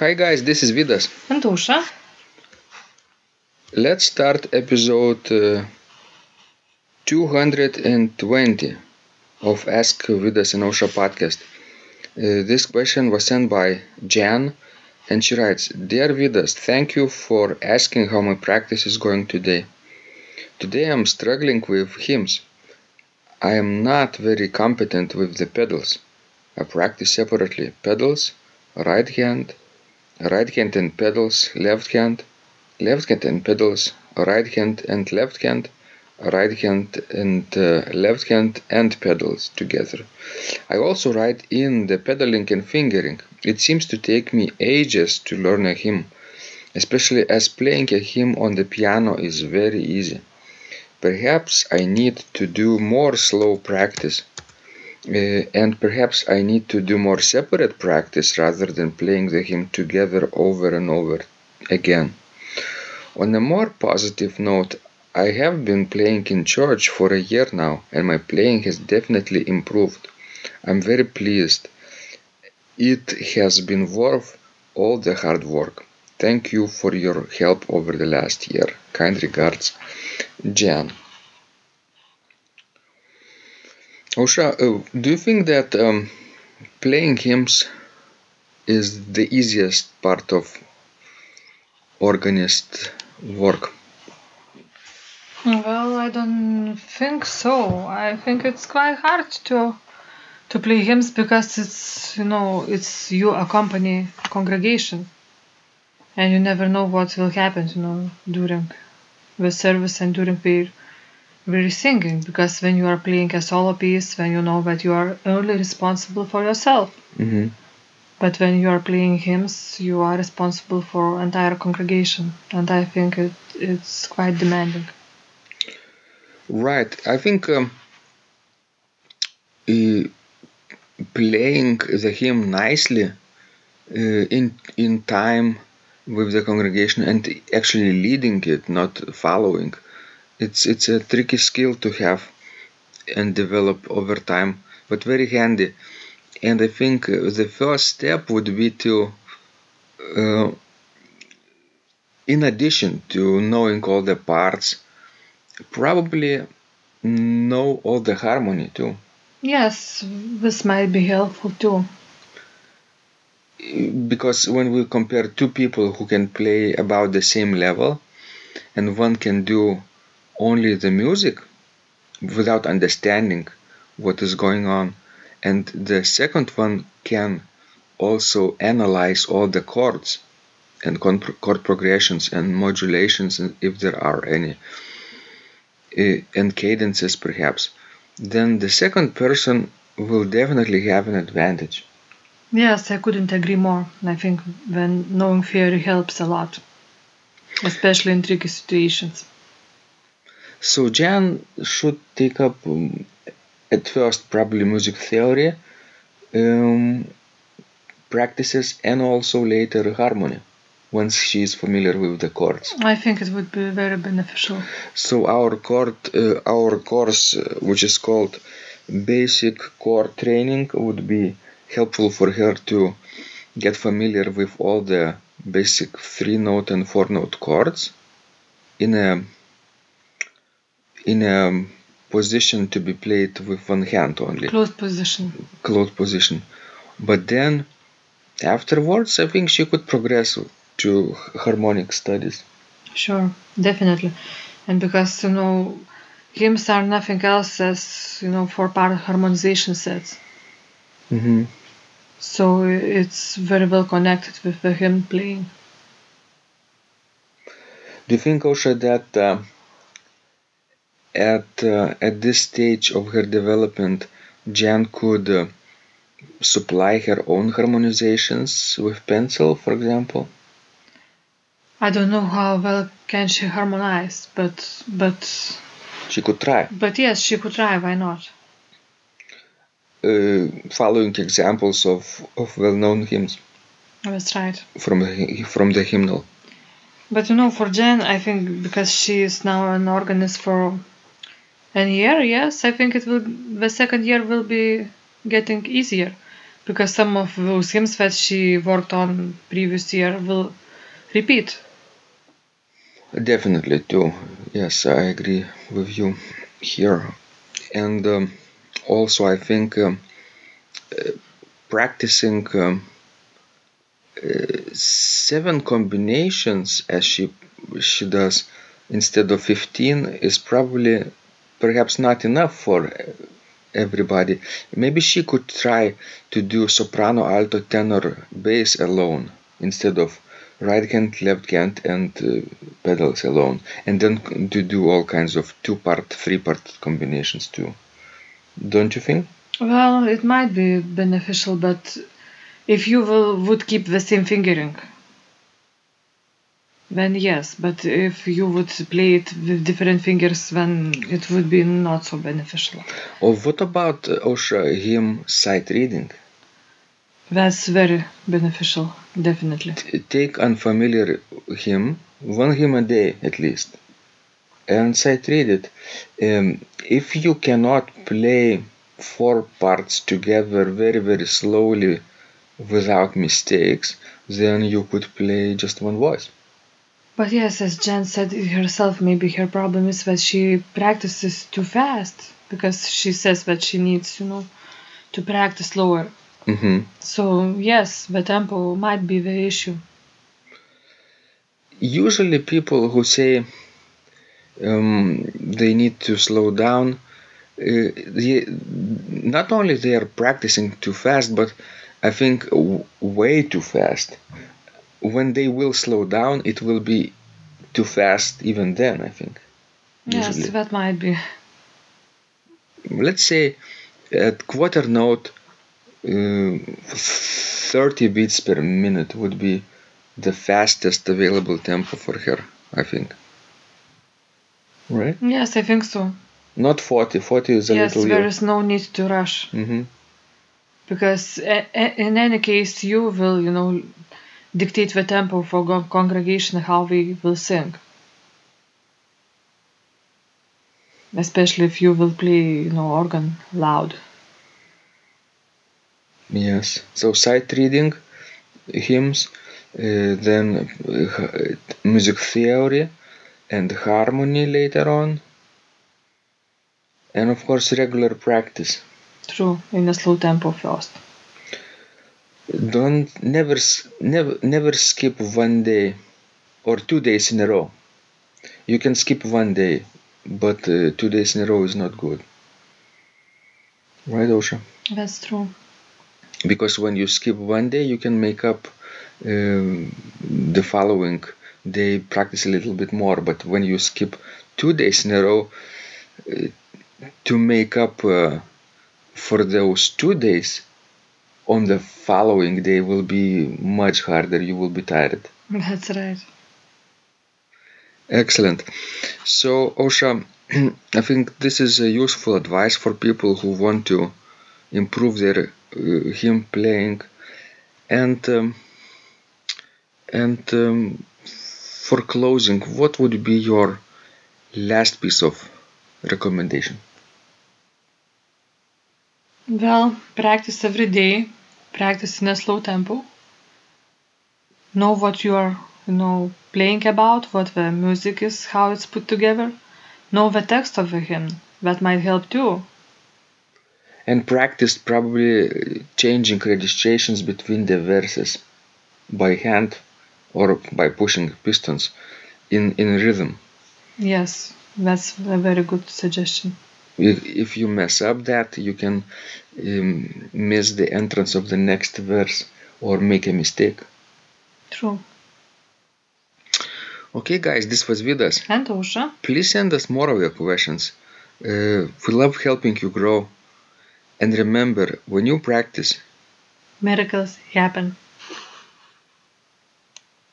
Hi guys, this is Vidas. And Ausra. Let's start episode uh, 220 of Ask Vidas and Ausra podcast. Uh, this question was sent by Jan and she writes Dear Vidas, thank you for asking how my practice is going today. Today I'm struggling with hymns. I am not very competent with the pedals. I practice separately pedals, right hand, right hand and pedals, left hand, left hand and pedals, right hand and left hand, right hand and uh, left hand and pedals together. I also write in the pedaling and fingering. It seems to take me ages to learn a hymn, especially as playing a hymn on the piano is very easy. Perhaps I need to do more slow practice. Uh, and perhaps I need to do more separate practice rather than playing the hymn together over and over again. On a more positive note, I have been playing in church for a year now, and my playing has definitely improved. I'm very pleased. It has been worth all the hard work. Thank you for your help over the last year. Kind regards, Jan. Ausra, uh, do you think that um, playing hymns is the easiest part of organist work? Well, I don't think so. I think it's quite hard to to play hymns because it's you know it's you accompany congregation, and you never know what will happen. You know during the service and during the very singing because when you are playing a solo piece, when you know that you are only responsible for yourself. hmm But when you are playing hymns, you are responsible for entire congregation, and I think it, it's quite demanding. Right. I think um, uh, playing the hymn nicely uh, in in time with the congregation and actually leading it, not following. It's it's a tricky skill to have and develop over time, but very handy. And I think uh, the first step would be to, uh, in addition to knowing all the parts, probably know all the harmony too. Yes, this might be helpful too. Because when we compare two people who can play about the same level, and one can do only the music without understanding what is going on, and the second one can also analyze all the chords and chord progressions and modulations if there are any uh, and cadences perhaps then the second person will definitely have an advantage Yes, I couldn't agree more. I think when knowing theory helps a lot, especially in tricky situations. So jan should take up um, at first probably music theory um, practices and also later harmony once she is familiar with the chords I think it would be very beneficial. So our chord, uh, our course, uh, which is called Basic Chord Training, would be helpful for her to get familiar with all the basic three note and four note chords in a in a position to be played with one hand only, Closed position. closed position. But then afterwards, I think she could progress to harmonic studies. Sure, definitely. And because, you know, hymns are nothing else as, you know, four part harmonization sets. hmm So it's very well connected with the hymn playing. Do you think also that uh, at uh, at this stage of her development, Jan could uh, supply her own harmonizations with pencil, for example? I don't know how well can she harmonize, but but She could try, but yes, she could try. Why not? uh, following examples of, of well-known hymns That's right. from the, from the hymnal. But you know, for Jen, I think because she is now an organist for a year, yes, I think it will. The second year will be getting easier because some of those hymns that she worked on previous year will repeat. Definitely too. Yes, I agree with you here. And um, also, I think um, uh, practicing um, uh, seven combinations as she she does instead of 15 is probably perhaps not enough for everybody. Maybe she could try to do soprano, alto, tenor, bass alone instead of right hand, left hand, and uh, pedals alone, and then to do all kinds of two part, three part combinations too. Don't you think? Well, it might be beneficial, but if you will, would keep the same fingering, then yes. But if you would play it with different fingers, then it would be not so beneficial. Or what about uh, Ausra hymn sight reading? That's very beneficial, definitely. T- Take unfamiliar hymn, one hymn a day at least, and sight read it. Um, if you cannot play four parts together very very slowly without mistakes, then you could play just one voice. But yes, as Jen said herself, maybe her problem is that she practices too fast because she says that she needs, you know, to practice slower. hmm So yes, the tempo might be the issue. Usually, people who say um, they need to slow down, uh, they, not only they are practicing too fast, but I think w- way too fast. When they will slow down, it will be too fast even then. I think. Yes, Usually. that might be. let's say at quarter note uh, 30 beats per minute would be the fastest available tempo for her i think right Yes, I think so. not 40 40 is a little. yes, little there is no need to rush hmm because a- a- in any case you will, you know, dictate the tempo for congregation how we will sing. Especially if you will play, you know, organ loud. yes so sight reading hymns uh, then uh, music theory and harmony later on and of course regular practice True, in a slow tempo first. Don't never never never skip one day or two days in a row. You can skip one day but uh, two days in a row is not good. Right Ausra? That's true. because when you skip one day you can make up um, the following day practice a little bit more. But when you skip two days in a row uh, to make up uh, for those two days on the following day will be much harder. You will be tired. That's right. excellent. So Ausra i think this is a useful advice for people who want to improve their uh, hymn playing and um, and um, for closing what would be your last piece of recommendation Well, practice every day. Practice in a slow tempo. Know what you are, you know, playing about, what the music is, how it's put together. Know the text of the hymn. That might help too. and practice probably changing registrations between the verses by hand or by pushing pistons in in rhythm Yes, that's a very good suggestion. If if you mess up that you can um, miss the entrance of the next verse or make a mistake. True. okay guys this was vidas And Ausra, please send us more of your questions. Uh, we love helping you grow. And remember when you practice miracles happen.